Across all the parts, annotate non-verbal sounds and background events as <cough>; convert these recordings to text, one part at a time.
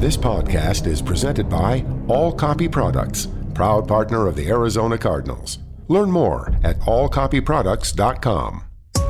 This podcast is presented by All Copy Products, proud partner of the Arizona Cardinals. Learn more at allcopyproducts.com. To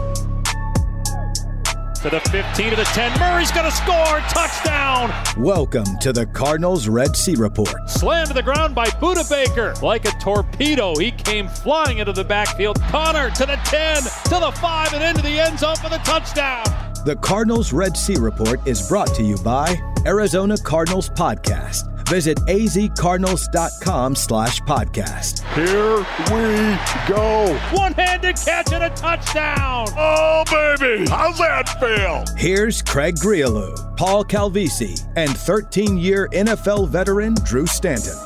the 15 to the 10. Murray's going to score. Touchdown. Welcome to the Cardinals Red Sea Report. Slammed to the ground by Budda Baker. Like a torpedo, he came flying into the backfield. Conner to the 10, to the 5, and into the end zone for the touchdown. The Cardinals Red Sea Report is brought to you by Arizona Cardinals Podcast. Visit azcardinals.com slash podcast. Here we go. One-handed catch and a touchdown. Oh, baby. How's that feel? Here's Craig Grialou, Paul Calvisi, and 13-year NFL veteran Drew Stanton.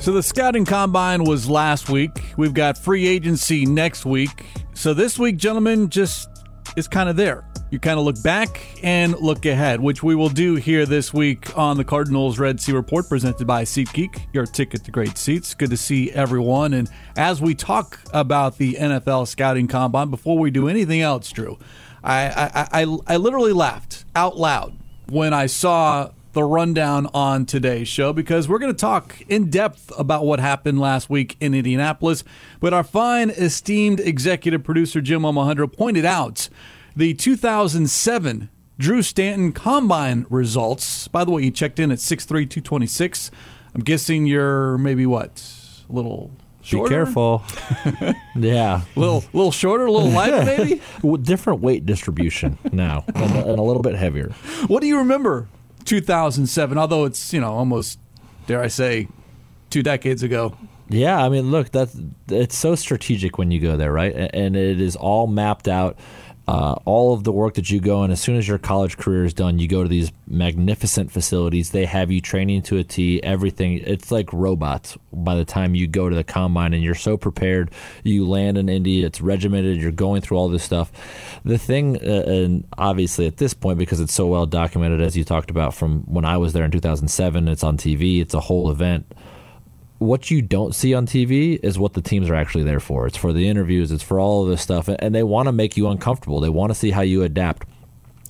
So the scouting combine was last week. We've got free agency next week. So this week, gentlemen, just is kind of there. You kind of look back and look ahead, which we will do here this week on the Cardinals Red Sea Report presented by SeatGeek, your ticket to great seats. Good to see everyone. And as we talk about the NFL scouting combine, before we do anything else, Drew, I, I, I, I literally laughed out loud when I saw the rundown on today's show because we're going to talk in depth about what happened last week in Indianapolis. But our fine, esteemed executive producer Jim Omohundro pointed out the 2007 Drew Stanton Combine results. By the way, he checked in at 6'3", 226. I'm guessing you're maybe what? A little shorter? Be careful. <laughs> yeah. A little, little shorter, a little <laughs> lighter, maybe? Different weight distribution now and, and a little bit heavier. What do you remember 2007? Although it's, you know, almost, dare I say, two decades ago. Yeah, I mean, look, that's it's so strategic when you go there, right? And it is all mapped out uh, all of the work that you go and as soon as your college career is done, you go to these magnificent facilities. They have you training to a T, everything. It's like robots by the time you go to the combine and you're so prepared. You land in Indy, it's regimented, you're going through all this stuff. The thing, uh, and obviously at this point, because it's so well documented, as you talked about from when I was there in 2007, it's on TV, it's a whole event what you don't see on TV is what the teams are actually there for. It's for the interviews, it's for all of this stuff, and they want to make you uncomfortable. They want to see how you adapt.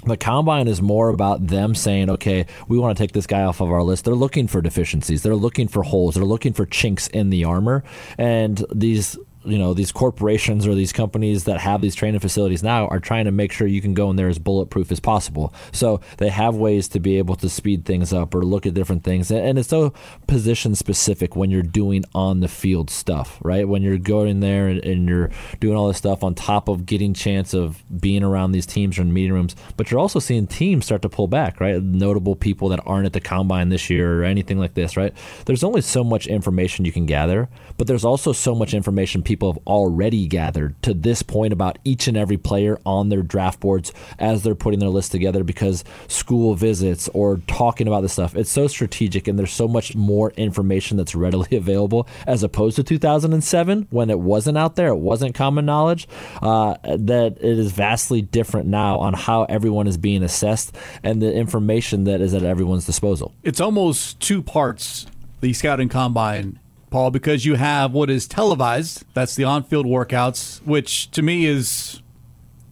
The combine is more about them saying, okay, we want to take this guy off of our list. They're looking for deficiencies. They're looking for holes. They're looking for chinks in the armor. And these you know these corporations or these companies that have these training facilities now are trying to make sure you can go in there as bulletproof as possible. So they have ways to be able to speed things up or look at different things, and it's so position specific when you're doing on the field stuff, right? When you're going there and, and you're doing all this stuff on top of getting chance of being around these teams or in meeting rooms, but you're also seeing teams start to pull back, right? Notable people that aren't at the combine this year or anything like this, right? There's only so much information you can gather, but there's also so much information people have already gathered to this point about each and every player on their draft boards as they're putting their list together because school visits or talking about this stuff. It's so strategic and there's so much more information that's readily <laughs> available as opposed to 2007 when it wasn't out there, it wasn't common knowledge, uh, that it is vastly different now on how everyone is being assessed and the information that is at everyone's disposal. It's almost two parts the scouting combine Paul, because you have what is televised. That's the on field workouts, which to me is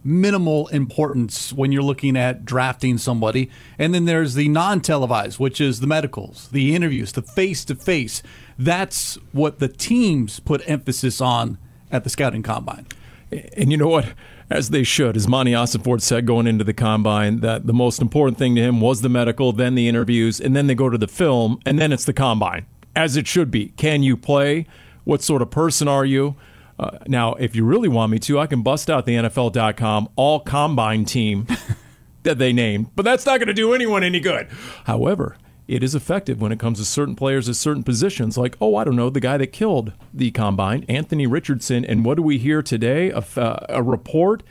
minimal importance when you're looking at drafting somebody. And then there's the non televised, which is the medicals, the interviews, the face to face. That's what the teams put emphasis on at the scouting combine. And you know what? As they should, as Monti Ossenfort said going into the combine, that the most important thing to him was the medical, then the interviews, and then they go to the film, and then it's the combine as it should be. Can you play? What sort of person are you? Uh, now, if you really want me to, I can bust out the NFL.com all combine team <laughs> that they named, but that's not going to do anyone any good. However, it is effective when it comes to certain players at certain positions, like, oh, I don't know, the guy that killed the combine, Anthony Richardson. And what do we hear today? A, uh, a report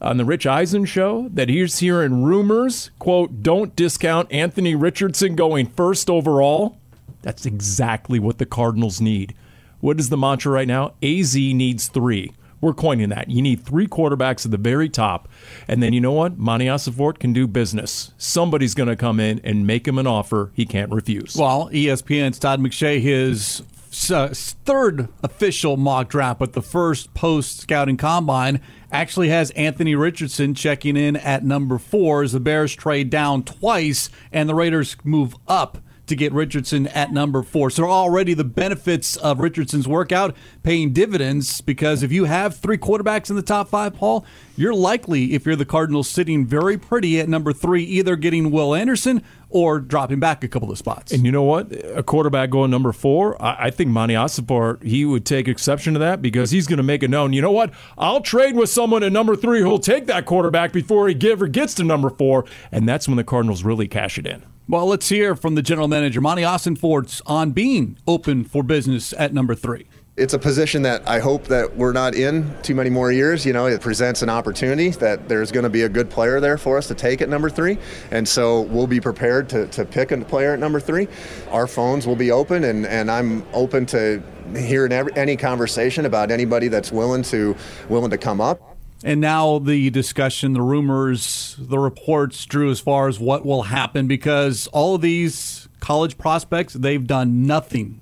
on the Rich Eisen show that he's hearing rumors, quote, don't discount Anthony Richardson going first overall. That's exactly what the Cardinals need. What is the mantra right now? AZ needs three. We're coining that. You need three quarterbacks at the very top. And then you know what? Monti Ossenfort can do business. Somebody's going to come in and make him an offer he can't refuse. Well, ESPN's Todd McShay, his uh, third official mock draft, but the first post scouting combine actually has Anthony Richardson checking in at number four as the Bears trade down twice and the Raiders move up to get Richardson at number four. So already the benefits of Richardson's workout paying dividends because if you have three quarterbacks in the top five, Paul, you're likely, if you're the Cardinals, sitting very pretty at number three, either getting Will Anderson or dropping back a couple of spots. And you know what? A quarterback going number four, I, I think Monti Ossenfort, he would take exception to that because he's going to make it known, you know what? I'll trade with someone at number three who'll take that quarterback before he ever gets to number four. And that's when the Cardinals really cash it in. Well, let's hear from the general manager, Monti Ossenfort's on being open for business at number three. It's a position that I hope that we're not in too many more years. You know, it presents an opportunity that there's going to be a good player there for us to take at number three. And so we'll be prepared to, to pick a player at number three. Our phones will be open, and, and I'm open to hearing every, any conversation about anybody that's willing to willing to come up. And now the discussion, the rumors, the reports, Drew, as far as what will happen, because all of these college prospects, they've done nothing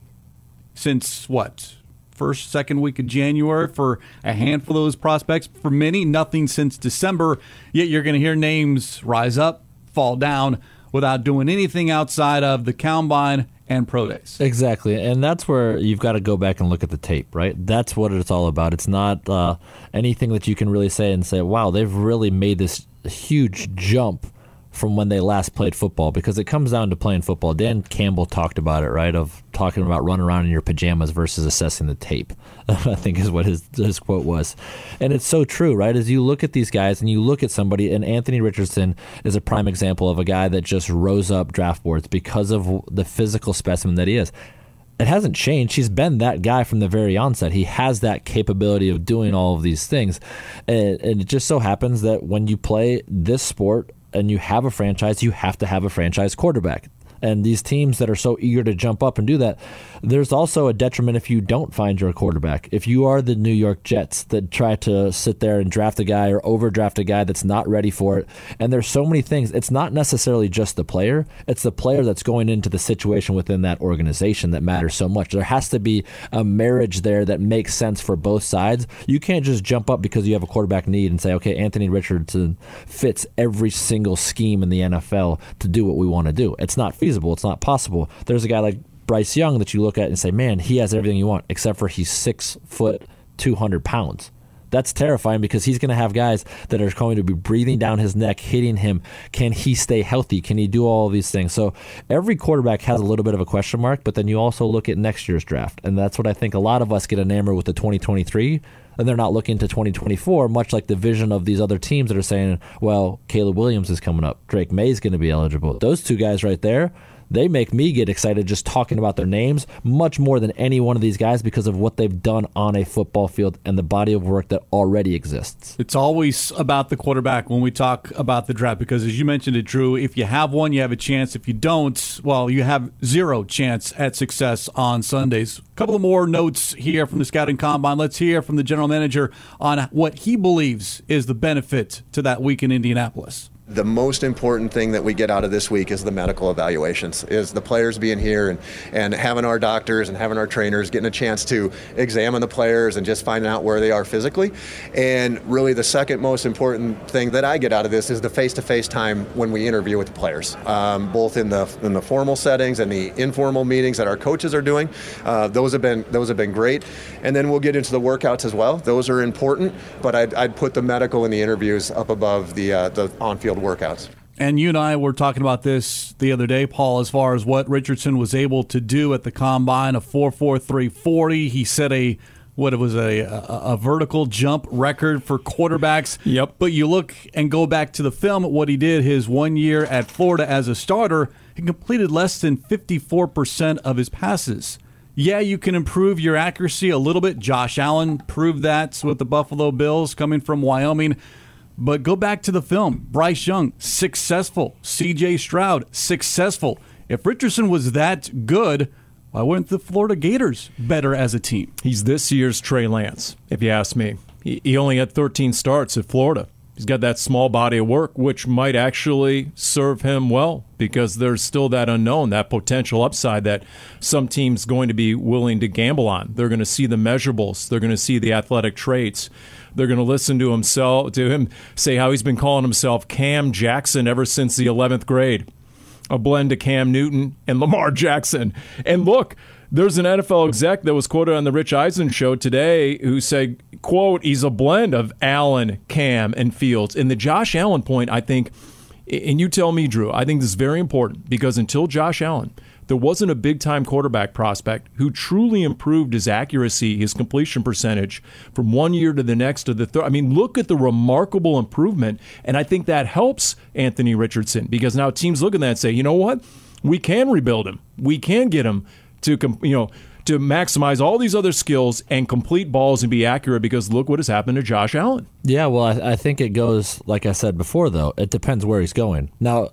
since what? First, second week of January for a handful of those prospects. For many, nothing since December. Yet you're going to hear names rise up, fall down without doing anything outside of the combine and pro days. Exactly. And that's where you've got to go back and look at the tape, right? That's what it's all about. It's not uh, anything that you can really say and say, wow, they've really made this huge jump from when they last played football because it comes down to playing football. Dan Campbell talked about it, right? Of talking about running around in your pajamas versus assessing the tape. <laughs> I think is what his his quote was, and it's so true, right? As you look at these guys and you look at somebody, and Anthony Richardson is a prime example of a guy that just rose up draft boards because of the physical specimen that he is it hasn't changed. He's been that guy from the very onset. He has that capability of doing all of these things. And, and, it just so happens that when you play this sport and you have a franchise, you have to have a franchise quarterback. And these teams that are so eager to jump up and do that, there's also a detriment if you don't find your quarterback. If you are the New York Jets that try to sit there and draft a guy or overdraft a guy that's not ready for it, and there's so many things. It's not necessarily just the player; it's the player that's going into the situation within that organization that matters so much. There has to be a marriage there that makes sense for both sides. You can't just jump up because you have a quarterback need and say, "Okay, Anthony Richardson fits every single scheme in the NFL to do what we want to do." It's not feasible. It's not possible. There's a guy like Bryce Young that you look at and say, man, he has everything you want, except for he's six foot, 200 pounds. That's terrifying because he's going to have guys that are going to be breathing down his neck, hitting him. Can he stay healthy? Can he do all of these things? So every quarterback has a little bit of a question mark, but then you also look at next year's draft. And that's what I think a lot of us get enamored with the 2023 and they're not looking to 2024, much like the vision of these other teams that are saying, well, Caleb Williams is coming up, Drake Maye is going to be eligible. Those two guys right there, they make me get excited just talking about their names much more than any one of these guys because of what they've done on a football field and the body of work that already exists. It's always about the quarterback when we talk about the draft because, as you mentioned it, Drew, if you have one, you have a chance. If you don't, well, you have zero chance at success on Sundays. A couple of more notes here from the scouting combine. Let's hear from the general manager on what he believes is the benefit to that week in Indianapolis the most important thing that we get out of this week is the medical evaluations is the players being here and, and having our doctors and having our trainers getting a chance to examine the players and just finding out where they are physically. And really the second most important thing that i get out of this is the face-to-face time when we interview with the players um, both in the in the formal settings and the informal meetings that our coaches are doing. Uh, those have been those have been great. And then we'll get into the workouts as well. Those are important but i'd, I'd put the medical and the interviews up above the uh, the on-field workouts. And you and I were talking about this the other day, Paul, as far as what Richardson was able to do at the combine, a 4.4340. He set a what it was a, a, a vertical jump record for quarterbacks. Yep. But you look and go back to the film, what he did his one year at Florida as a starter, he completed less than 54% of his passes. Yeah, you can improve your accuracy a little bit. Josh Allen proved that with the Buffalo Bills coming from Wyoming. But go back to the film. Bryce Young, successful. CJ Stroud, successful. If Richardson was that good, why weren't the Florida Gators better as a team? He's this year's Trey Lance, if you ask me. He only had 13 starts at Florida. He's got that small body of work, which might actually serve him well because there's still that unknown, that potential upside that some teams going to be willing to gamble on. They're going to see the measurables, they're going to see the athletic traits. They're going to listen to himself to him say how he's been calling himself Cam Jackson ever since the 11th grade. A blend of Cam Newton and Lamar Jackson. And look, there's an NFL exec that was quoted on the Rich Eisen show today who said, quote, he's a blend of Allen, Cam, and Fields. And the Josh Allen point, I think, and you tell me, Drew, I think this is very important because until Josh Allen – there wasn't a big time quarterback prospect who truly improved his accuracy, his completion percentage from one year to the next to the third. I mean, look at the remarkable improvement. And I think that helps Anthony Richardson because now teams look at that and say, you know what? We can rebuild him. We can get him to, you know, to maximize all these other skills and complete balls and be accurate because look what has happened to Josh Allen. Yeah, well, I, I, think it goes, like I said before, though, it depends where he's going. Now,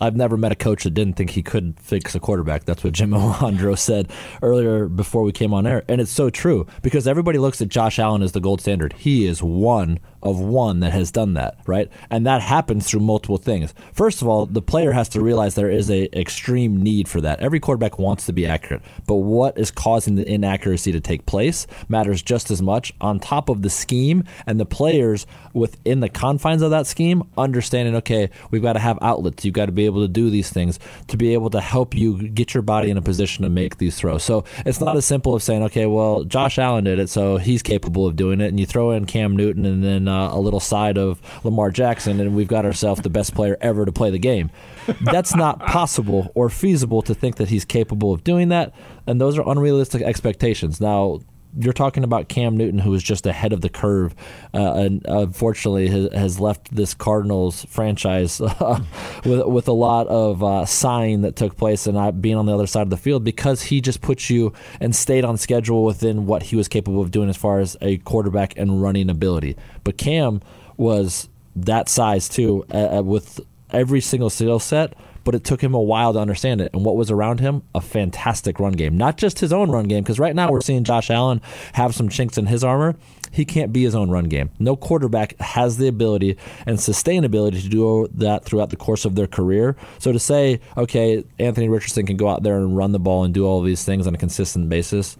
I've never met a coach that didn't think he could fix a quarterback. That's what Jim <laughs> Omohundro said earlier before we came on air. And it's so true because everybody looks at Josh Allen as the gold standard. He is one of one that has done that, right? And that happens through multiple things. First of all, the player has to realize there is a extreme need for that. Every quarterback wants to be accurate, but what is causing the inaccuracy to take place matters just as much on top of the scheme and the players within the confines of that scheme understanding okay, we've got to have outlets. You've got to be able to do these things to be able to help you get your body in a position to make these throws. So, it's not as simple as saying, okay, well, Josh Allen did it, so he's capable of doing it and you throw in Cam Newton and then uh, Uh, a little side of Lamar Jackson, and we've got ourselves the best player ever to play the game. That's not possible or feasible to think that he's capable of doing that, and those are unrealistic expectations. Now, you're talking about Cam Newton, who is just ahead of the curve, uh, and unfortunately has, has, left this Cardinals franchise <laughs> with with a lot of uh, sighing that took place and not being on the other side of the field because he just put you and stayed on schedule within what he was capable of doing as far as a quarterback and running ability. But Cam was that size too, uh, uh with every single skill set but it took him a while to understand it. And what was around him? A fantastic run game. Not just his own run game, because right now we're seeing Josh Allen have some chinks in his armor. He can't be his own run game. No quarterback has the ability and sustainability to do that throughout the course of their career. So to say, okay, Anthony Richardson can go out there and run the ball and do all these things on a consistent basis,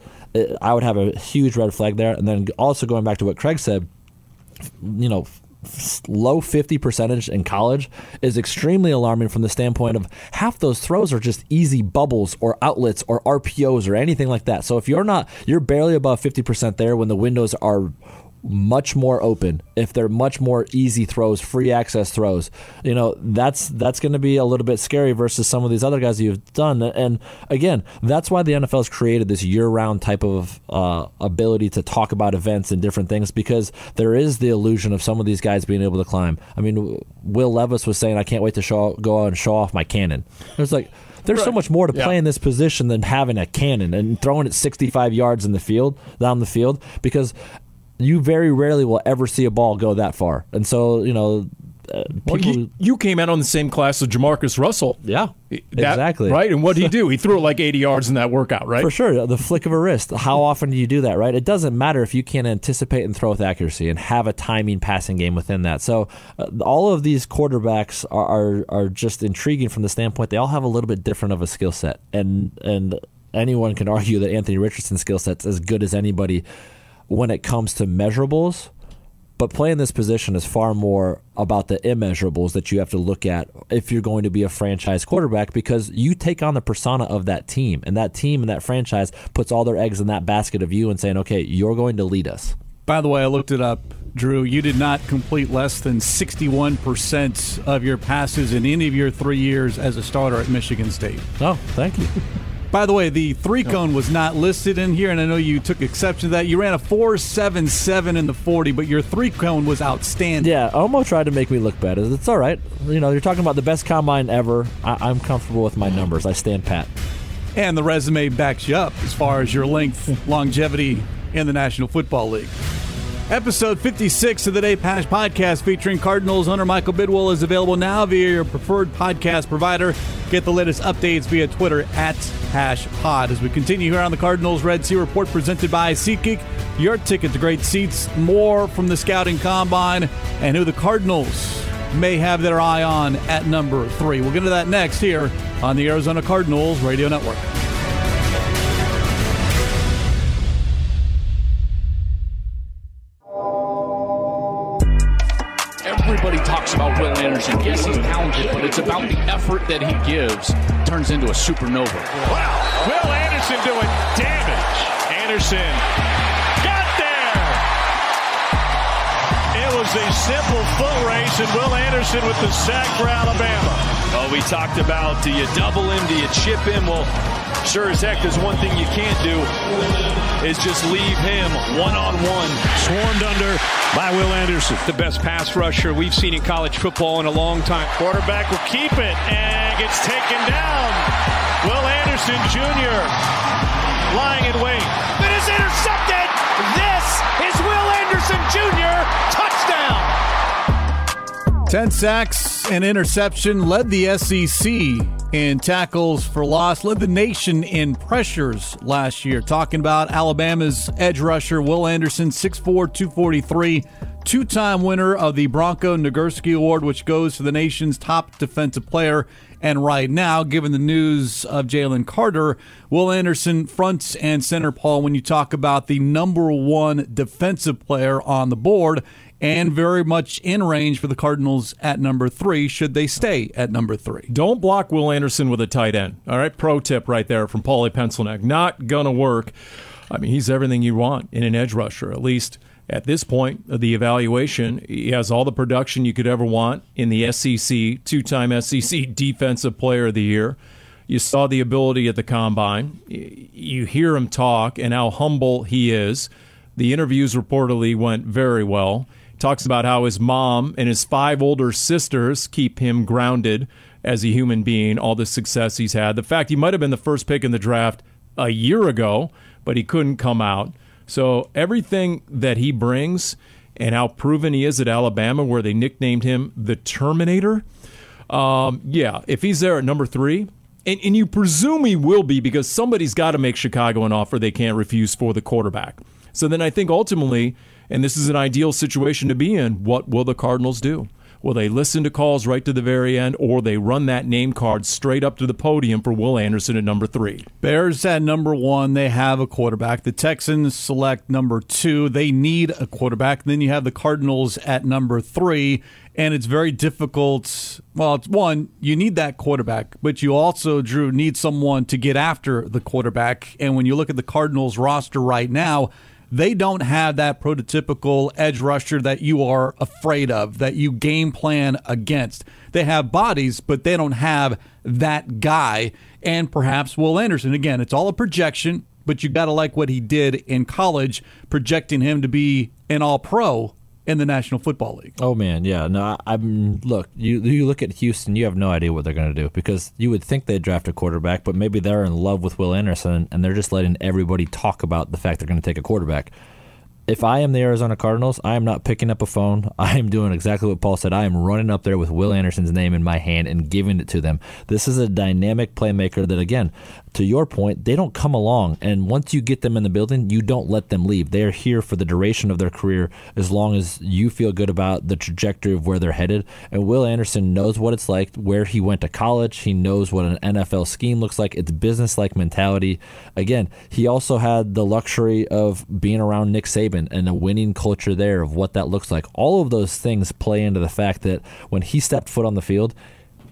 I would have a huge red flag there. And then also going back to what Craig said, you know, low 50 percentage in college is extremely alarming from the standpoint of half those throws are just easy bubbles or outlets or RPOs or anything like that. So if you're not, you're barely above 50% there when the windows are much more open, if they're much more easy throws, free access throws, you know, that's that's going to be a little bit scary versus some of these other guys you've done. And again, that's why the NFL has created this year-round type of uh, ability to talk about events and different things because there is the illusion of some of these guys being able to climb. I mean, Will Levis was saying, "I can't wait to show go out and show off my cannon." It's like there's right. so much more to yeah. play in this position than having a cannon and throwing it 65 yards in the field down the field because you very rarely will ever see a ball go that far. And so, you know, uh, well, you, you, came out on the same class as JaMarcus Russell. Yeah, that, exactly. Right, and what did he <laughs> do? He threw it like 80 yards in that workout, right? For sure, the flick of a wrist. How often do you do that? Right, it doesn't matter if you can't anticipate and throw with accuracy and have a timing passing game within that. So, uh, all of these quarterbacks are, are are just intriguing from the standpoint they all have a little bit different of a skill set, and and anyone can argue that Anthony Richardson's skill set's as good as anybody when it comes to measurables. But playing this position is far more about the immeasurables that you have to look at if you're going to be a franchise quarterback because you take on the persona of that team. And that team and that franchise puts all their eggs in that basket of you and saying, okay, you're going to lead us. By the way, I looked it up. Drew, you did not complete less than 61% of your passes in any of your three years as a starter at Michigan State. Oh, thank you. By the way, the three cone was not listed in here, and I know you took exception to that. You ran a four seven seven in the forty, but your three cone was outstanding. Yeah, Omo tried to make me look bad. It's all right. You know, you're talking about the best combine ever. I- I'm comfortable with my numbers. I stand pat. And the resume backs you up as far as your length, <laughs> longevity in the National Football League. Episode 56 of the Dave Pasch podcast featuring Cardinals owner Michael Bidwill is available now via your preferred podcast provider. Get the latest updates via Twitter at PaschPod. As we continue here on the Cardinals Red Sea Report presented by SeatGeek, your ticket to great seats, more from the scouting combine, and who the Cardinals may have their eye on at number three. We'll get to that next here on the Arizona Cardinals Radio Network. Anderson. Yes, he's talented, but it's about the effort that he gives. Turns into a supernova. Wow. Will Anderson doing damage. Anderson got there. It was a simple foot race, and Will Anderson with the sack for Alabama. Oh, we talked about do you double him, do you chip him? Well, sure as heck, there's one thing you can't do is just leave him one on one. Swarmed under by Will Anderson. The best pass rusher we've seen in college football in a long time. Quarterback will keep it and gets taken down. Will Anderson Jr. lying in wait. But It is intercepted. This is Will Anderson Jr. Touchdown. 10 sacks and interception led the SEC in tackles for loss, led the nation in pressures last year. Talking about Alabama's edge rusher, Will Anderson, 6'4, 243, two time winner of the Bronco Nagurski Award, which goes to the nation's top defensive player. And right now, given the news of Jalen Carter, Will Anderson fronts and center, Paul, when you talk about the number one defensive player on the board and very much in range for the Cardinals at number three, should they stay at number three. Don't block Will Anderson with a tight end. All right, pro tip right there from Paulie Pencilneck. Not gonna work. I mean, he's everything you want in an edge rusher, at least at this point of the evaluation. He has all the production you could ever want in the SEC, two time SEC Defensive Player of the Year. You saw the ability at the combine. You hear him talk and how humble he is. The interviews reportedly went very well talks about how his mom and his five older sisters keep him grounded as a human being, all the success he's had. The fact he might have been the first pick in the draft a year ago, but he couldn't come out. So everything that he brings and how proven he is at Alabama, where they nicknamed him the Terminator. Um, yeah, if he's there at number three, and, and you presume he will be because somebody's got to make Chicago an offer they can't refuse for the quarterback. So then I think ultimately and this is an ideal situation to be in. What will the Cardinals do? Will they listen to calls right to the very end, or they run that name card straight up to the podium for Will Anderson at number three? Bears at number one, they have a quarterback. The Texans select number two. They need a quarterback. Then you have the Cardinals at number three, and it's very difficult. Well, it's one, you need that quarterback, but you also, Drew, need someone to get after the quarterback. And when you look at the Cardinals roster right now, they don't have that prototypical edge rusher that you are afraid of, that you game plan against. They have bodies, but they don't have that guy. And perhaps Will Anderson. Again, it's all a projection, but you got to like what he did in college, projecting him to be an all pro in the National Football League. Oh man, yeah. No, I, am look. You you look at Houston. You have no idea what they're going to do because you would think they'd draft a quarterback, but maybe they're in love with Will Anderson and they're just letting everybody talk about the fact they're going to take a quarterback if I am the Arizona Cardinals, I am not picking up a phone. <laughs> I am doing exactly what Paul said. I am running up there with Will Anderson's name in my hand and giving it to them. This is a dynamic playmaker that, again, to your point, they don't come along. And once you get them in the building, you don't let them leave. They are here for the duration of their career as long as you feel good about the trajectory of where they're headed. And Will Anderson knows what it's like, where he went to college. He knows what an NFL scheme looks like. It's business like mentality. Again, he also had the luxury of being around Nick Saban and a winning culture there of what that looks like. All of those things play into the fact that when he stepped foot on the field,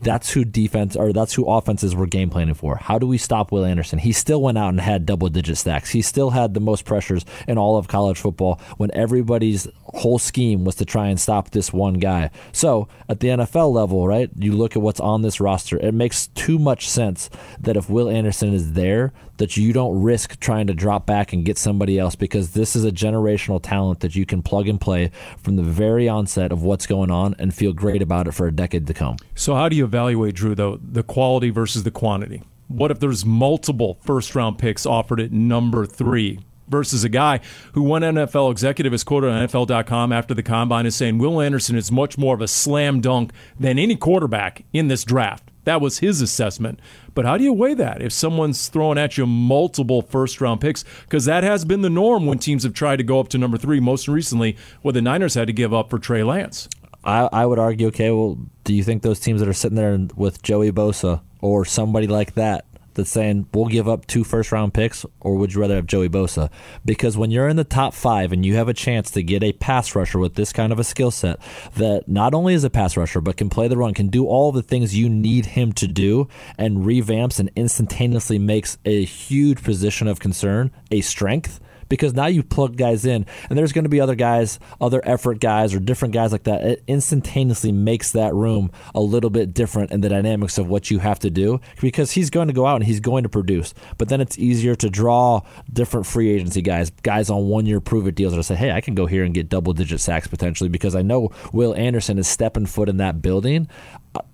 that's who defense or that's who offenses were game planning for. How do we stop Will Anderson? He still went out and had double digit stacks. He still had the most pressures in all of college football when everybody's whole scheme was to try and stop this one guy. So at the NFL level, right, you look at what's on this roster, it makes too much sense that if Will Anderson is there, that you don't risk trying to drop back and get somebody else because this is a generational talent that you can plug and play from the very onset of what's going on and feel great about it for a decade to come. So how do you evaluate Drew though the quality versus the quantity? What if there's multiple first round picks offered at number 3? versus a guy who one NFL executive is quoted on NFL.com after the combine is saying Will Anderson is much more of a slam dunk than any quarterback in this draft. That was his assessment. But how do you weigh that if someone's throwing at you multiple first round picks? Because that has been the norm when teams have tried to go up to number three, most recently, what the Niners had to give up for Trey Lance. I, I would argue, okay, well, do you think those teams that are sitting there with Joey Bosa or somebody like that that's saying we'll give up two first round picks, or would you rather have Joey Bosa? Because when you're in the top five and you have a chance to get a pass rusher with this kind of a skill set that not only is a pass rusher but can play the run, can do all the things you need him to do, and revamps and instantaneously makes a huge position of concern a strength because now you plug guys in, and there's going to be other guys, other effort guys, or different guys like that. It instantaneously makes that room a little bit different in the dynamics of what you have to do because he's going to go out and he's going to produce. But then it's easier to draw different free agency guys, guys on one year prove it deals that say, hey, I can go here and get double digit sacks potentially because I know Will Anderson is stepping foot in that building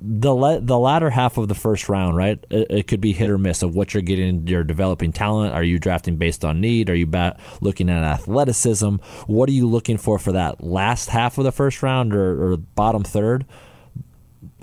the le- the latter half of the first round, right? It, it, could be hit or miss of what you're getting. You're developing talent. Are you drafting based on need? Are you bat- looking at athleticism? What are you looking for for that last half of the first round or, or bottom third?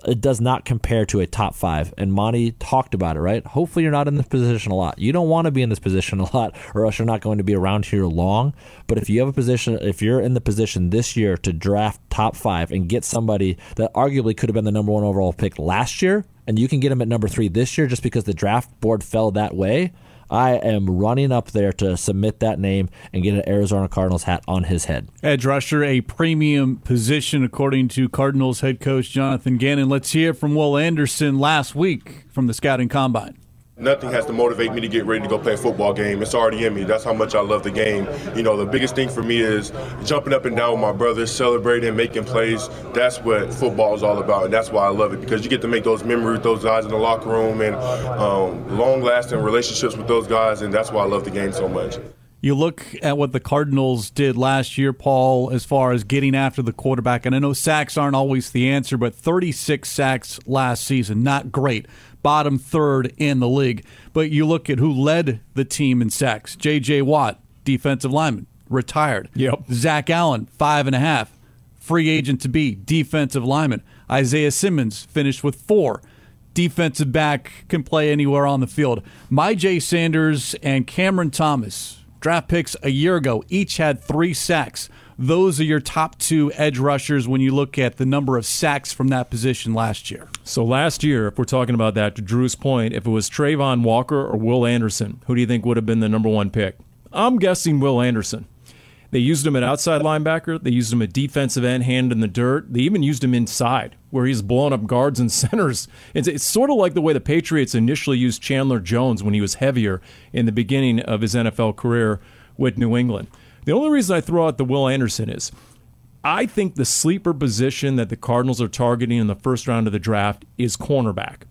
It does not compare to a top five. And Monti talked about it, right? Hopefully, you're not in this position a lot. You don't want to be in this position <laughs> a lot, or else you're not going to be around here long. But if you have a position, if you're in the position this year to draft top five and get somebody that arguably could have been the number one overall pick last year, and you can get him at number three this year just because the draft board fell that way, I am running up there to submit that name and get an Arizona Cardinals hat on his head. Edge rusher, a premium position according to Cardinals head coach Jonathan Gannon. Let's hear from Will Anderson last week from the scouting combine. Nothing has to motivate me to get ready to go play a football game. It's already in me. That's how much I love the game. You know, the biggest thing for me is jumping up and down with my brothers, celebrating, making plays. That's what football is all about, and that's why I love it because you get to make those memories with those guys in the locker room and um, long-lasting relationships with those guys, and that's why I love the game so much. You look at what the Cardinals did last year, Paul, as far as getting after the quarterback. And I know sacks aren't always the answer, but 36 sacks last season, not great bottom third in the league. But you look at who led the team in sacks J.J. Watt, defensive lineman, retired. Yep. Zach Allen, five and a half, free agent to be, defensive lineman. Isaiah Simmons finished with four. Defensive back can play anywhere on the field. Myjai Sanders and Cameron Thomas, draft picks a year ago, each had three sacks those are your top two edge rushers when you look at the number of sacks from that position last year. So last year, if we're talking about that, to Drew's point, if it was Travon Walker or Will Anderson, who do you think would have been the number one pick? I'm guessing Will Anderson. They used him at outside linebacker. They used him at defensive end, hand in the dirt. They even used him inside, where he's blowing up guards and <laughs> centers. It's, it's, sort of like the way the Patriots initially used Chandler Jones when he was heavier in the beginning of his NFL career with New England. The only reason I throw out the Will Anderson is I think the sleeper position that the Cardinals are targeting in the first round of the draft is cornerback.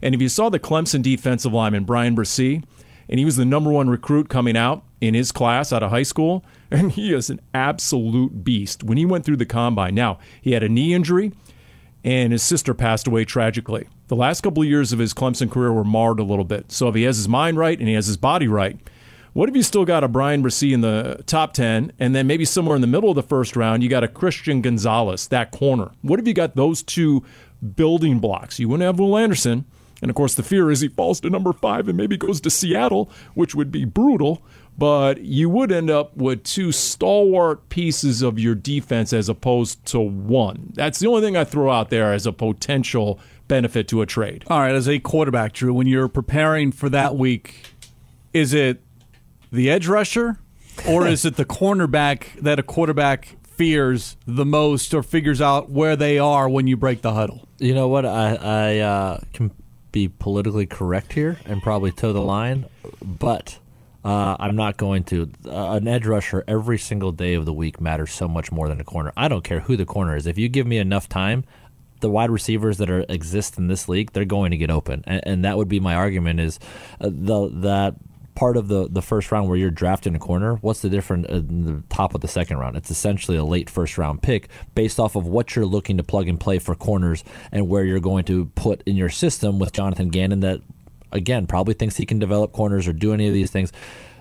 And if you saw the Clemson defensive lineman, Bryan Bresee, and he was the number one recruit coming out in his class out of high school, <laughs> and he is an absolute beast. When he went through the combine, now he had a knee injury, and his sister passed away tragically. The last couple of years of his Clemson career were marred a little bit. So if he has his mind right and he has his body right, what if you still got a Bryan Bresee in the top 10, and then maybe somewhere in the middle of the first round, you got a Christian Gonzalez, that corner? What if you got those two building blocks? You wouldn't have Will Anderson. And of course, the fear is he falls to number five and maybe goes to Seattle, which would be brutal. But you would end up with two stalwart pieces of your defense as opposed to one. That's the only thing I throw out there as a potential benefit to a trade. All right, as a quarterback, Drew, when you're preparing for that week, is it the edge rusher, or <laughs> is it the cornerback that a quarterback fears the most or figures out where they are when you break the huddle? You know what? I, I uh, can be politically correct here and probably toe the line, but uh, I'm not going to. Uh, an edge rusher every single day of the week matters so much more than a corner. I don't care who the corner is. If you give me enough time, the wide receivers that are exist in this league, they're going to get open, and, and that would be my argument. Is uh, the that part of the, the first round where you're drafting a corner, what's the difference in the top of the second round? It's essentially a late first round pick based off of what you're looking to plug and play for corners and where you're going to put in your system with Jonathan Gannon that, again, probably thinks he can develop corners or do any of these things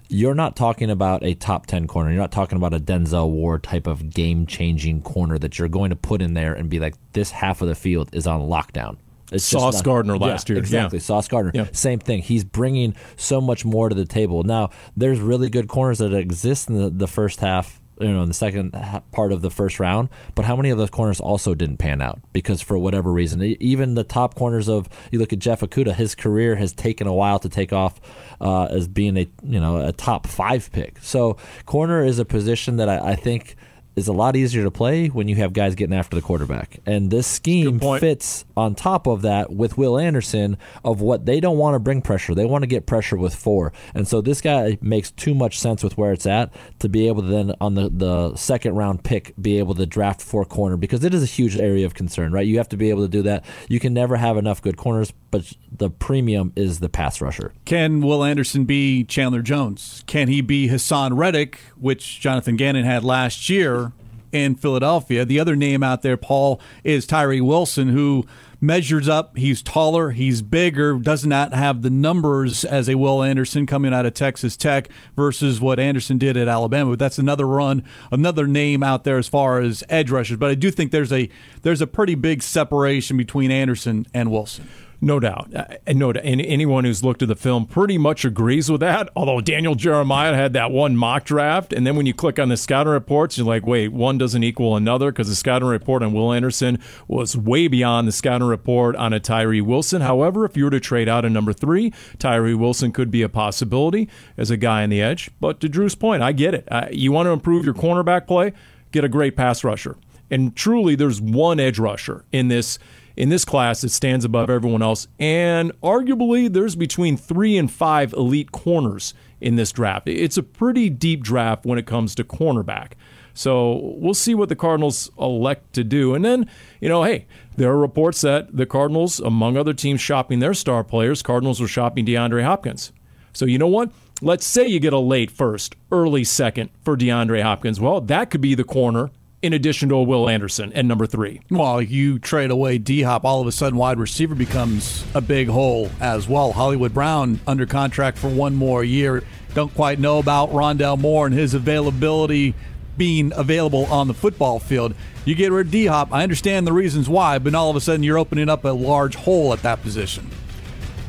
you're not talking about a top 10 corner. You're not talking about a Denzel Ward type of game changing corner that you're going to put in there and be like, this half of the field is on lockdown. It's Sauce not, Gardner last yeah, year. Exactly. Yeah. Sauce Gardner. Yeah. Same thing. He's bringing so much more to the table. Now, there's really good corners that exist in the, the first half you know in the second part of the first round but how many of those corners also didn't pan out because for whatever reason even the top corners of you look at Jeff Okudah his career has taken a while to take off uh, as being a you know a top five pick so corner is a position that I, I think is a lot easier to play when you have guys getting after the quarterback. And this scheme fits on top of that with Will Anderson of what they don't want to bring pressure. They want to get pressure with four. And so this guy makes too much sense with where it's at to be able to then on the, the second round pick be able to draft four corner because it is a huge area of concern, right? You have to be able to do that. You can never have enough good corners, but the premium is the pass rusher. Can Will Anderson be Chandler Jones? Can he be Haason Reddick, which Jonathan Gannon had last year? In Philadelphia. The other name out there, Paul, is Tyree Wilson, who measures up. He's taller, he's bigger, does not have the numbers as a Will Anderson coming out of Texas Tech versus what Anderson did at Alabama. But that's another run, another name out there as far as edge rushers. But I do think there's a there's a pretty big separation between Anderson and Wilson. No doubt. Uh, and no. Anyone who's looked at the film pretty much agrees with that. Although Daniel Jeremiah had that one mock draft. And then when you click on the scouting reports, you're like, wait, one doesn't equal another because the scouting report on Will Anderson was way beyond the scouting report on a Tyree Wilson. However, if you were to trade out a number three, Tyree Wilson could be a possibility as a guy on the edge. But to Drew's point, I get it. Uh, you want to improve your cornerback play? Get a great pass rusher. And truly, there's one edge rusher in this in this class that stands above everyone else. And arguably, there's between three and five elite corners in this draft. It's a pretty deep draft when it comes to cornerback. So we'll see what the Cardinals elect to do. And then, you know, hey, there are reports that the Cardinals, among other teams shopping their star players, Cardinals were shopping DeAndre Hopkins. So you know what? Let's say you get a late first, early second for DeAndre Hopkins. Well, that could be the corner in addition to a Will Anderson and number three. Well, you trade away D Hop, all of a sudden wide receiver becomes a big hole as well. Hollywood Brown under contract for one more year. Don't quite know about Rondale Moore and his availability being available on the football field. You get rid of D Hop, I understand the reasons why, but all of a sudden you're opening up a large hole at that position.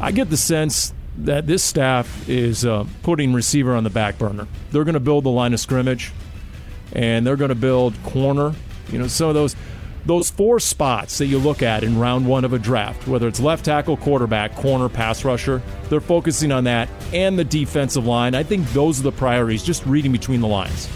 I get the sense that this staff is uh, putting receiver on the back burner. They're going to build the line of scrimmage and they're going to build corner. You know, some of those those four spots that you look at in round one of a draft, whether it's left tackle, quarterback, corner, pass rusher, they're focusing on that and the defensive line. I think those are the priorities, just reading between the lines.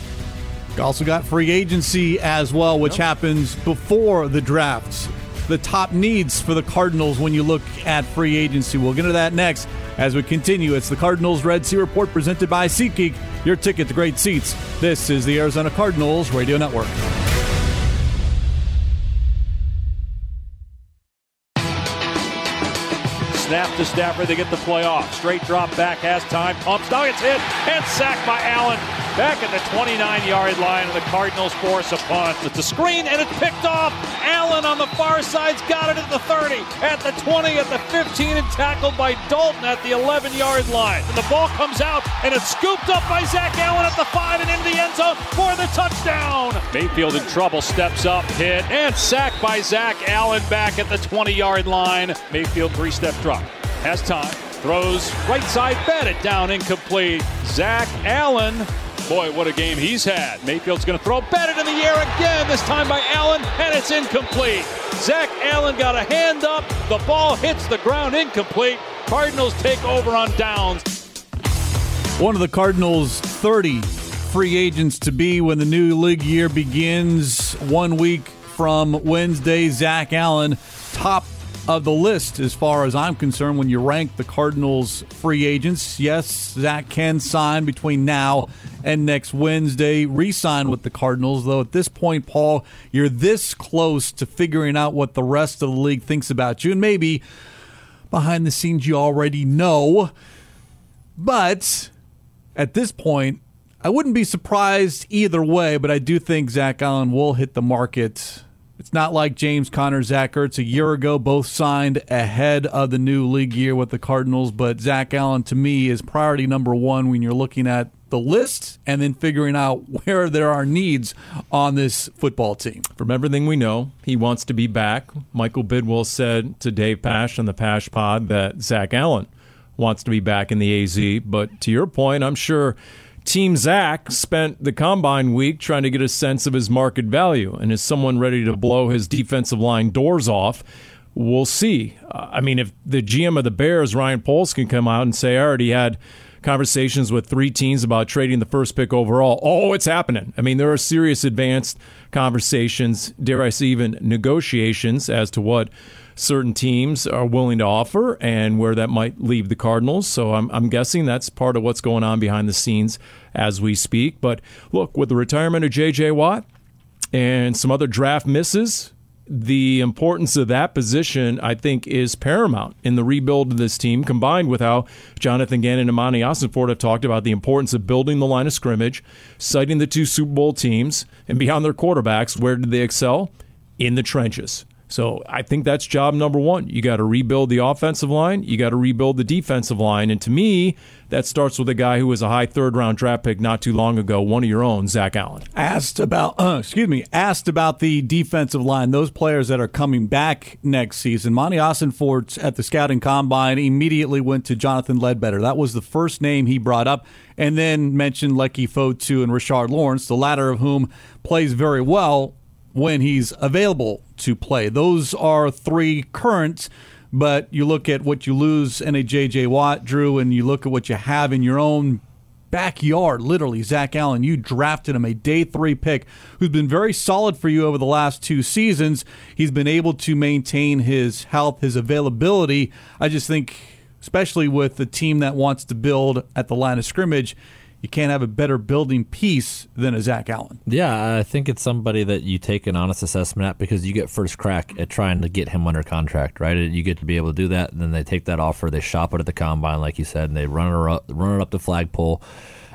Also got free agency as well, which yep. happens before the drafts. The top needs for the Cardinals when you look at free agency. We'll get into that next as we continue. It's the Cardinals Red Sea Report presented by SeatGeek your ticket to great seats. This is the Arizona Cardinals Radio Network. Snap to Stafford. They get the play off. Straight drop back, has time, pumps. Now it's hit and sacked by Allen back at the 29 yard line, and the Cardinals force a punt. It's a screen, and it's picked off. Allen on the far side's got it at the 30, at the 20, at the 15, and tackled by Dalton at the 11 yard line. And the ball comes out, and it's scooped up by Zach Allen at the 5 and into the end zone for the touchdown. Mayfield in trouble, steps up, hit, and sacked by Zach Allen back at the 20 yard line. Mayfield three step drop. Has time. Throws right side, batted down, incomplete. Zach Allen Boy, what a game he's had. Mayfield's going to throw, batted in the air again, this time by Allen, and it's incomplete. Zach Allen got a hand up. The ball hits the ground incomplete. Cardinals take over on downs. One of the Cardinals' 30 free agents to be when the new league year begins one week from Wednesday. Zach Allen, top of the list as far as I'm concerned when you rank the Cardinals free agents. Yes, Zach can sign between now and next Wednesday, re sign with the Cardinals, though at this point, Paul, you're this close to figuring out what the rest of the league thinks about you. And maybe behind the scenes you already know. But at this point, I wouldn't be surprised either way, but I do think Zach Allen will hit the market It's not like James Conner, Zach Ertz a year ago, both signed ahead of the new league year with the Cardinals. But Zach Allen, to me, is priority number one when you're looking at the list and then figuring out <laughs> where there are needs on this football team. From everything we know, he wants to be back. Michael Bidwill said to Dave Pasch on the Pasch Pod that Zach Allen wants to be back in the AZ. But to your point, I'm sure Team Zach spent the combine week trying to get a sense of his market value. And is someone ready to blow his defensive line doors off? We'll see. Uh, I mean, if the GM of the Bears, Ryan Poles, can come out and say, I already had conversations with three teams about trading the first pick overall. Oh, it's happening. I mean, there are serious advanced conversations, dare I say, even negotiations as to what certain teams are willing to offer and where that might leave the Cardinals. So I'm, I'm guessing that's part of what's going on behind the scenes as we speak. But look, with the retirement of J.J. Watt and some other draft misses, the importance of that position, I think, is paramount in the rebuild of this team, combined with how Jonathan Gannon and Monti Ossenfort have talked about the importance of building the line of scrimmage, citing the two Super Bowl teams, and beyond their quarterbacks, where did they excel? In the trenches. So I think that's job number one. You got to rebuild the offensive line. You got to rebuild the defensive line. And to me, that starts with a guy who was a high third round draft pick not too long ago, one of your own, Zach Allen. Asked about, uh, <clears throat> excuse me, asked about the defensive line, those players that are coming back next season. Monti Ossenfort at the scouting combine immediately went to Jonathan Ledbetter. That was the first name he brought up, and then mentioned Leki Fotu and Rashard Lawrence, the latter of whom plays very well when he's available to play. Those are three current, but you look at what you lose in a J.J. Watt, Drew, and you look at what you have in your own backyard, literally. Zach Allen, you drafted him a day three pick who's been very solid for you over the last two seasons. He's been able to maintain his health, his availability. I just think, especially with the team that wants to build at the line of scrimmage, you can't have a better building piece than a Zach Allen. Yeah, I think it's somebody that you take an honest assessment at because you get first crack at trying to get him under contract, right? You get to be able to do that. And then they take that offer, they shop it at the combine, like you said, and they run it up, run it up the flagpole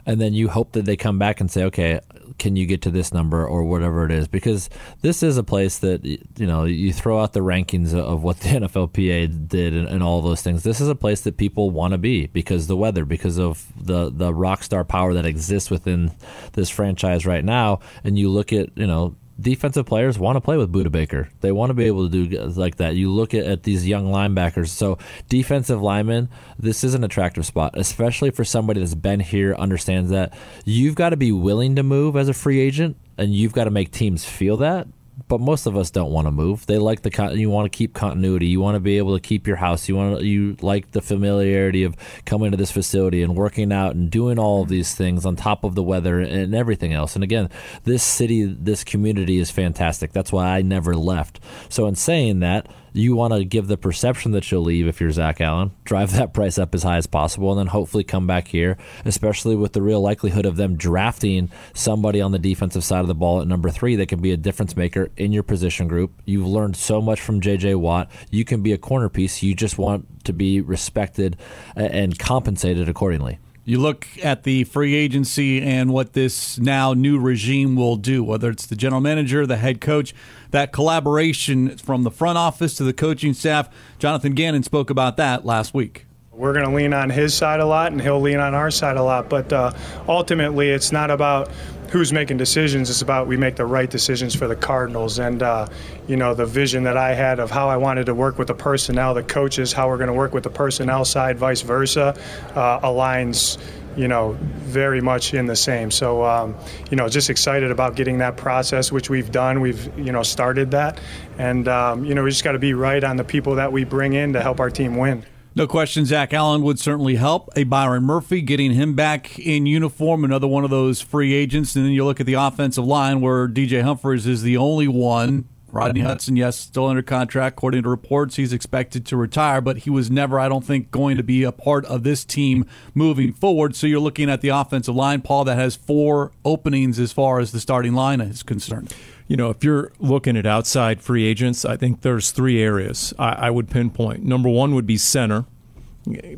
and then you hope that they come back and say, okay, can you get to this number or whatever it is? Because this is a place that you know you throw out the rankings of what the <laughs> NFLPA did and, and all those things. This is a place that people want to be because the weather, because of the the rock star power that exists within this franchise right now. And you look at you know defensive players want to play with Budda Baker. They want to be able to do like that. You look at, at these young linebackers. So defensive linemen, this is an attractive spot, especially for somebody that's been here, understands that. You've got to be willing to move as a free agent, and you've got to make teams feel that but most of us don't want to move. They like the con- you want to keep continuity. You want to be able to keep your house. You want to, you like the familiarity of coming to this facility and working out and doing all of these things on top of the weather and everything else. And again, this city, this community is fantastic. That's why I never left. So in saying that, you want to give the perception that you'll leave if you're Zach Allen, drive that price up as high as possible, and then hopefully come back here, especially with the real likelihood of them drafting somebody on the defensive side of the ball at number three that can be a difference maker in your position group. You've learned so much from J.J. Watt. You can be a corner piece. You just want to be respected and compensated accordingly. You look at the free agency and what this now new regime will do, whether it's the general manager, the head coach, that collaboration from the front office to the coaching staff. Jonathan Gannon spoke about that last week. We're going to lean on his side a lot, and he'll lean on our side a lot. But uh, ultimately, it's not about who's making decisions. It's about we make the right decisions for the Cardinals. And, uh, you know, the vision that I had of how I wanted to work with the personnel, the coaches, how we're going to work with the personnel side, vice versa, uh, aligns, you know, very much in the same. So, um, you know, just excited about getting that process, which we've done. We've, you know, started that. And, um, you know, we just got to be right on the people that we bring in to help our team win. No question, Zach Allen would certainly help. A Byron Murphy getting him back in uniform, another one of those free agents. And then you look at the offensive line where DJ Humphries is the only one. Rodney Hudson, yes, still under contract. According to reports, he's expected to retire, but he was never, I don't think, going to be a part of this team moving forward. So you're looking at the offensive line, Paul, that has four openings as far as the starting line is concerned you know, if you're looking at outside free agents, I think there's three areas I, I would pinpoint. Number one would be center,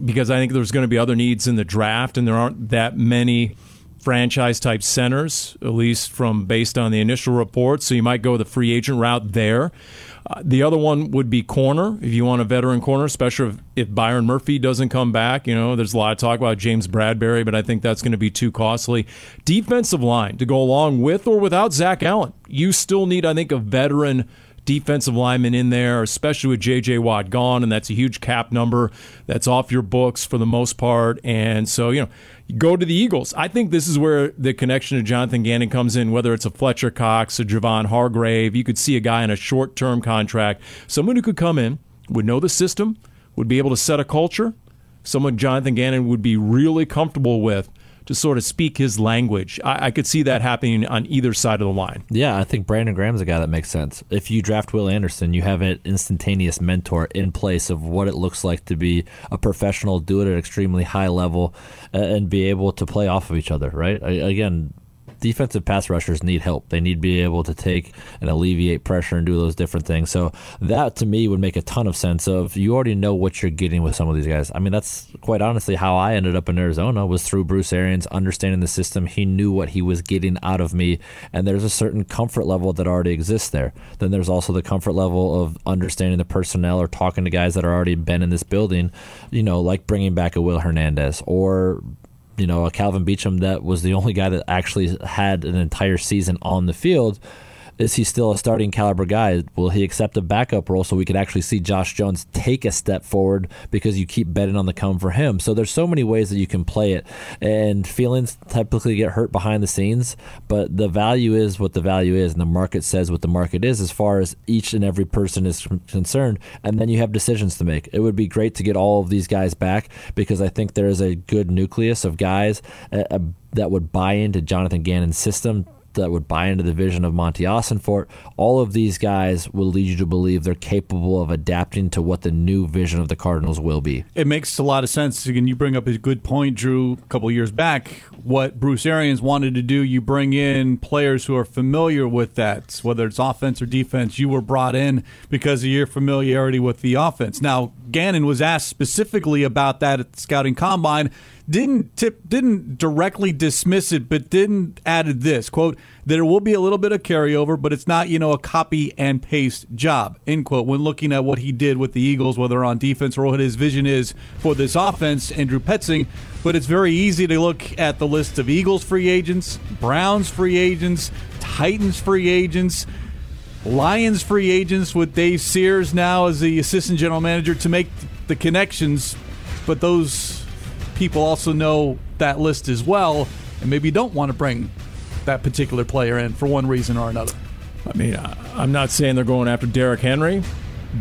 because I think there's going to be other needs in the draft, and there aren't that many franchise type centers, at least from based on the initial reports. So you might go the free agent route there. Uh, the other one would be corner. If you want a veteran corner, especially if, if Byron Murphy doesn't come back, you know, there's a lot of talk about James Bradberry, but I think that's going to be too costly. Defensive line to go along with or without Zach Allen. You still need, I think, a veteran defensive lineman in there, especially with J.J. Watt gone, and that's a huge cap number that's off your books for the most part. And so, you know, go to the Eagles. I think this is where the connection to Jonathan Gannon comes in, whether it's a Fletcher Cox, a Javon Hargrave. You could see a guy in a short term contract, someone who could come in, would know the system, would be able to set a culture, someone Jonathan Gannon would be really comfortable with to sort of speak his language. I, I, could see that happening on either side of the line. Yeah, I think Brandon Graham's a guy that makes sense. If you draft Will Anderson, you have an instantaneous mentor in place of what it looks like to be a professional, do it at an extremely high level, uh, and be able to play off of each other, right? Again, defensive pass rushers need help. They need to be able to take and alleviate pressure and do those different things. So that to me would make a ton of sense. Of you already know what you're getting with some of these guys. I mean, that's quite honestly how I ended up in Arizona was through Bruce Arians understanding the system. He knew what he was getting out of me, and there's a certain comfort level that already exists there. Then there's also the comfort level of understanding the personnel or talking to guys that are already been in this building. You know, like bringing back a Will Hernandez or you know, a Kelvin Beachum that was the only guy that actually had an entire season on the field is he still a starting caliber guy? Will he accept a backup role so we could actually see Josh Jones take a step forward because you keep betting on the come for him? So there's so many ways that you can play it, and feelings typically get hurt behind the scenes, but the value is what the value is, and the market says what the market is as far as each and every person is concerned, and then you have decisions to make. It would be great to get all of these guys back because I think there is a good nucleus of guys uh, uh that would buy into Jonathan Gannon's system that would buy into the vision of Monti Ossenfort. All of these guys will lead you to believe they're capable of adapting to what the new vision of the Cardinals will be. It makes a lot of sense. Again, you bring up a good point, Drew, a couple years back. What Bruce Arians wanted to do, you bring in players who are familiar with that, whether it's offense or defense. You were brought in because of your familiarity with the offense. Now, Gannon was asked specifically about that at the scouting combine didn't tip didn't directly dismiss it, but didn't added this quote: "There will be a little bit of carryover, but it's not you know a copy and paste job." End quote. When looking at what he did with the Eagles, whether on defense or what his vision is for this offense, Andrew Petzing. But it's very easy to look at the list of Eagles free agents, Browns free agents, Titans free agents. Lions free agents with Dave Sears now as the assistant general manager to make the connections, but those people also know that list as well and maybe don't want to bring that particular player in for one reason or another. I mean, I'm not saying they're going after Derrick Henry,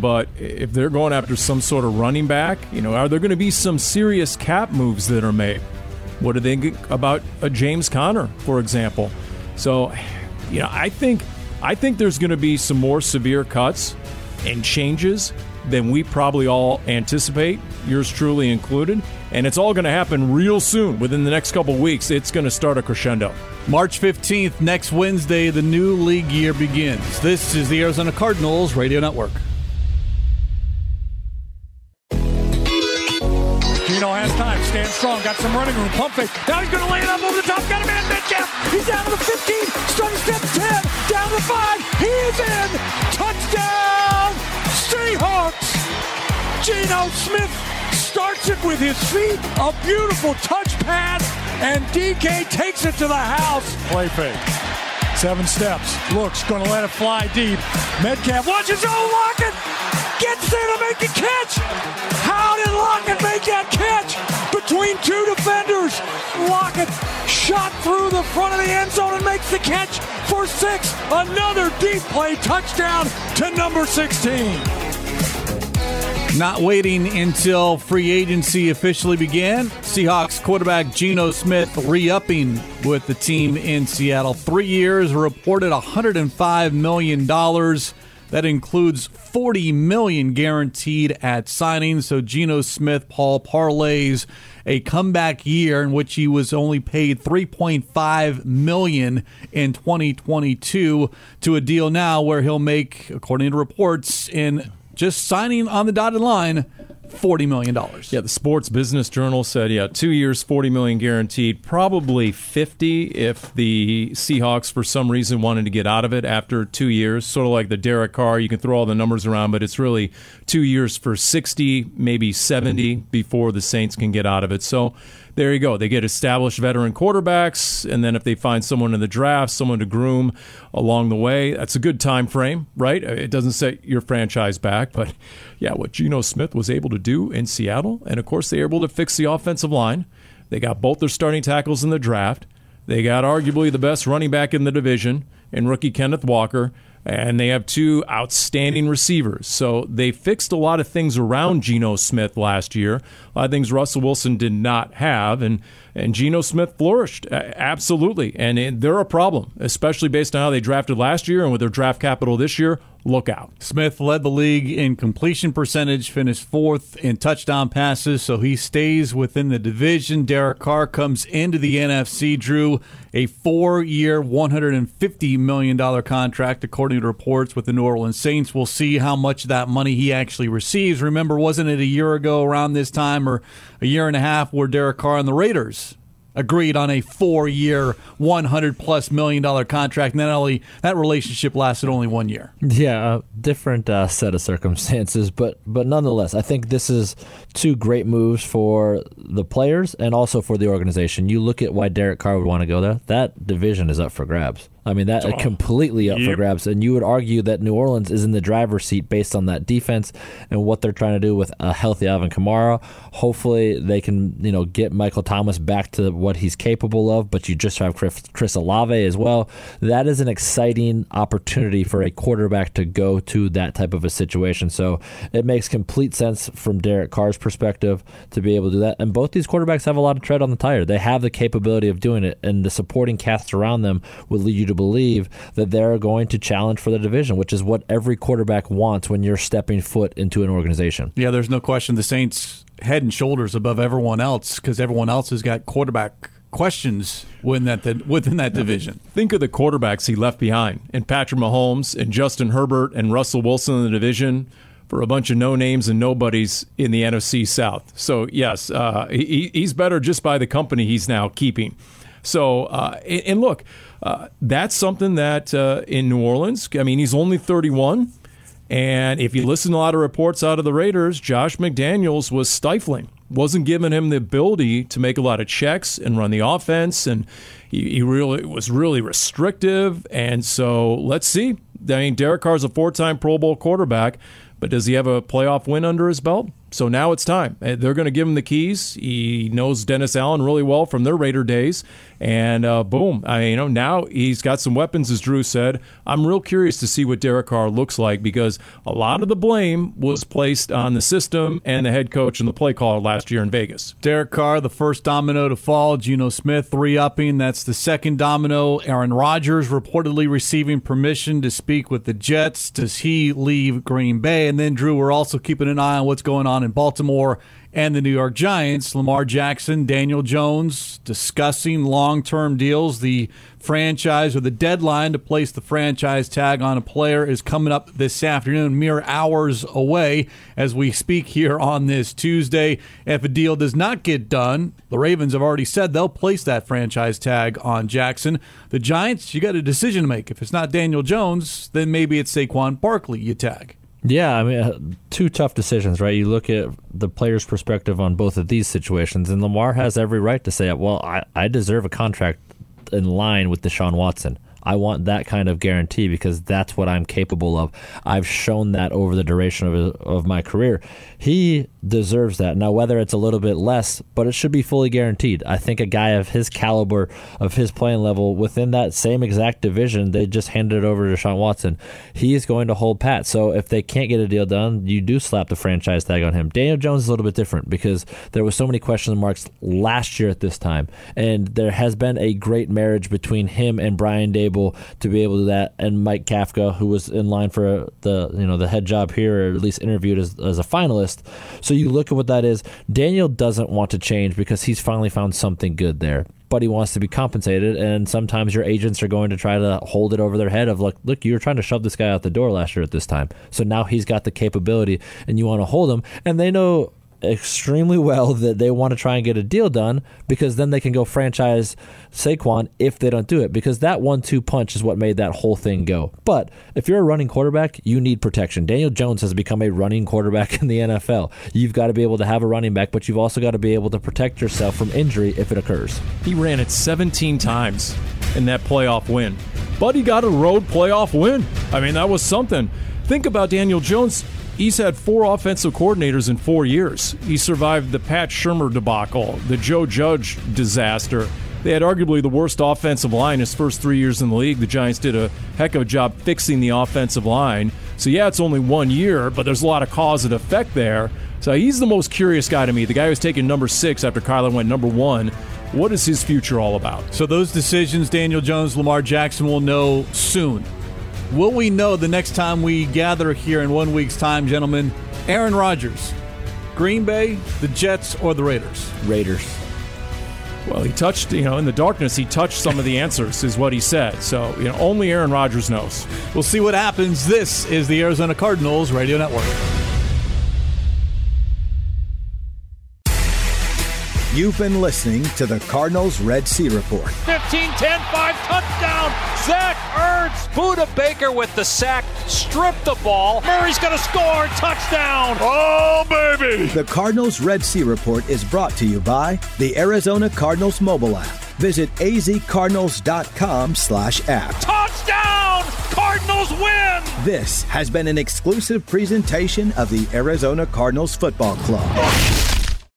but if they're going after some sort of running back, you know, are there going to be some serious cap moves that are made? What do they think about a James Conner, for example? So, you know, I think I think there's going to be some more severe cuts and changes than we probably all anticipate, yours truly included. And it's all going to happen real soon. Within the next couple weeks, it's going to start a crescendo. March 15th, next Wednesday, the new league year begins. This is the Arizona Cardinals Radio Network. Geno has time, stands strong, got some running room, pump fake. Now he's going to lay it up over the top, got a man Metcalf. He's down to the 15, starting step 10, down to 5. He is in. Touchdown, Seahawks. Geno Smith starts it with his feet. A beautiful touch pass, and DK takes it to the house. Play fake. Seven steps. Looks, going to let it fly deep. Metcalf watches. Oh, Lockett gets there to make the catch. How did Lockett make that catch? Between two defenders. Lockett shot through the front of the end zone and makes the catch for six. Another deep play touchdown to number 16. Not waiting until free agency officially began, Seahawks quarterback Geno Smith re upping with the team in Seattle. Three years, reported $105 million. That includes 40 million guaranteed at signing. So Geno Smith, Paul parlays a comeback year in which he was only paid 3.5 million in 2022 to a deal now where he'll make according to reports in just signing on the dotted line forty million dollars. Yeah, the Sports Business Journal said, yeah, two years, forty million guaranteed, probably fifty if the Seahawks for some reason wanted to get out of it after two years. Sort of like the Derek Carr, you can throw all the numbers around, but it's really two years for sixty, maybe seventy before the Saints can get out of it. So there you go. They get established veteran quarterbacks, and then if they find someone in the draft, someone to groom along the way, that's a good time frame, right? Uh, it doesn't set your franchise back, but yeah, what Geno Smith was able to do in Seattle, and of course they were able to fix the offensive line. They got both their starting tackles in the draft. They got arguably the best running back in the division in rookie Kenneth Walker and they have two outstanding receivers. So they fixed a lot of things around Geno Smith last year. A lot of things Russell Wilson did not have, and and Geno Smith flourished absolutely. And they're a problem, especially based on how they drafted last year and with their draft capital this year look out. Smith led the league in completion percentage, finished fourth in touchdown passes, so he stays within the division. Derek Carr comes into the NFC, drew a four year, $150 million contract, according to reports with the New Orleans Saints. We'll see how much that money he actually receives. Remember, wasn't it a year ago around this time or a year and a half where Derek Carr and the Raiders agreed on a four-year, one hundred plus million dollar contract. And then only that relationship lasted only one year. Yeah, a different uh, set of circumstances, but but nonetheless, I think this is two great moves for the players and also for the organization. You look at why Derek Carr would want to go there. That division is up for grabs. I mean, that oh. completely up yep. for grabs. And you would argue that New Orleans is in the driver's seat based on that defense and what they're trying to do with a healthy Alvin Kamara. Hopefully, they can you know get Michael Thomas back to what he's capable of. But you just have Chris, Chris Olave as well. That is an exciting opportunity for a quarterback to go to that type of a situation. So it makes complete sense from Derek Carr's perspective to be able to do that. And both these quarterbacks have a lot of tread on the tire. They have the capability of doing it, and the supporting cast around them would lead you to believe that they're going to challenge for the division, which is what every quarterback wants when you're stepping foot into an organization. Yeah, there's no question the Saints head and shoulders above everyone else because everyone else has got quarterback questions within that within that division. Think of the quarterbacks he left behind, and Patrick Mahomes and Justin Herbert and Russell Wilson in the division for a bunch of no names and nobodies in the NFC South. So yes, uh, he, he's better just by the company he's now keeping. So uh, and look, uh, that's something that uh, in New Orleans, I mean, he's only 31. And if you listen to a lot of reports out of the Raiders, Josh McDaniels was stifling, wasn't giving him the ability to make a lot of checks and run the offense. And he, he really was really restrictive. And so let's see. I mean, Derek Carr's a four time Pro Bowl quarterback, but does he have a playoff win under his belt? So now it's time. Uh, they're going to give him the keys. He knows Dennis Allen really well from their Raider days, and uh, boom, I you know now he's got some weapons, as Drew said. I'm real curious to see what Derek Carr looks like because a lot of the blame was placed on the system and the head coach and the play caller last year in Vegas. Derek Carr, the first domino to fall. Geno Smith three upping. That's the second domino. Aaron Rodgers reportedly receiving permission to speak with the Jets. Does he leave Green Bay? And then Drew, we're also keeping an eye on what's going on on in Baltimore and the New York Giants. Lamar Jackson, Daniel Jones discussing long term deals. The franchise or the deadline to place the franchise tag on a player is coming up this afternoon, mere hours away as we speak here on this Tuesday. If a deal does not get done, the Ravens have already said they'll place that franchise tag on Jackson. The Giants, you got a decision to make. If it's not Daniel Jones, then maybe it's Saquon Barkley you tag. Yeah, I mean, uh, two tough decisions, right? You look at the player's perspective on both of these situations, and Lamar has every right to say, well, I, I deserve a contract in line with Deshaun Watson. I want that kind of guarantee because that's what I'm capable of. I've shown that over the duration of, of my career. He deserves that. Now, whether it's a little bit less, but it should be fully guaranteed. I think a guy of his caliber, of his playing level, within that same exact division, they just handed it over to Sean Watson. He is going to hold pat. So if they can't get a deal done, you do slap the franchise tag on him. Daniel Jones is a little bit different because there was so many question marks last year at this time, and there has been a great marriage between him and Brian Daboll to be able to do that, and Mike Kafka, who was in line for uh, the you know the head job here, or at least interviewed as, as a finalist. You look at what that is. Daniel doesn't want to change because he's finally found something good there but he wants to be compensated. And sometimes your agents are going to try to hold it over their head of like, look, you were trying to shove this guy out the door last year at this time. So now he's got the capability and you want to hold him. And they know extremely well that they want to try and get a deal done because then they can go franchise Saquon if they don't do it because that one-two punch is what made that whole thing go. But if you're a running quarterback, you need protection. Daniel Jones has become a running quarterback in the NFL. You've got to be able to have a running back, but you've also got to be able to protect yourself from injury if it occurs. He ran it 17 times in that playoff win. But he got a road playoff win. I mean, that was something. Think about Daniel Jones He's had four offensive coordinators in four years. He survived the Pat Shurmur debacle, the Joe Judge disaster. They had arguably the worst offensive line his first three years in the league. The Giants did a heck of a job fixing the offensive line. So, yeah, it's only one year, but there's a lot of cause and effect there. So, he's the most curious guy to me. The guy who's taken number six after Kyler went number one. What is his future all about? So, those decisions, Daniel Jones, Lamar Jackson will know soon. Will we know the next time we gather here in one week's time, gentlemen? Aaron Rodgers, Green Bay, the Jets, or the Raiders? Raiders. Well, he touched, you know, in the darkness, he touched some of the answers, is what he said. So, you know, only Aaron Rodgers knows. We'll see what happens. This is the Arizona Cardinals Radio Network. You've been listening to the Cardinals Red Sea Report. 15 10 5 touchdown. Zach Ertz. Budda Baker with the sack. Stripped the ball. Murray's going to score. Touchdown. Oh, baby. The Cardinals Red Sea Report is brought to you by the Arizona Cardinals mobile app. Visit azcardinals.com slash app. Touchdown. Cardinals win. This has been an exclusive presentation of the Arizona Cardinals Football Club.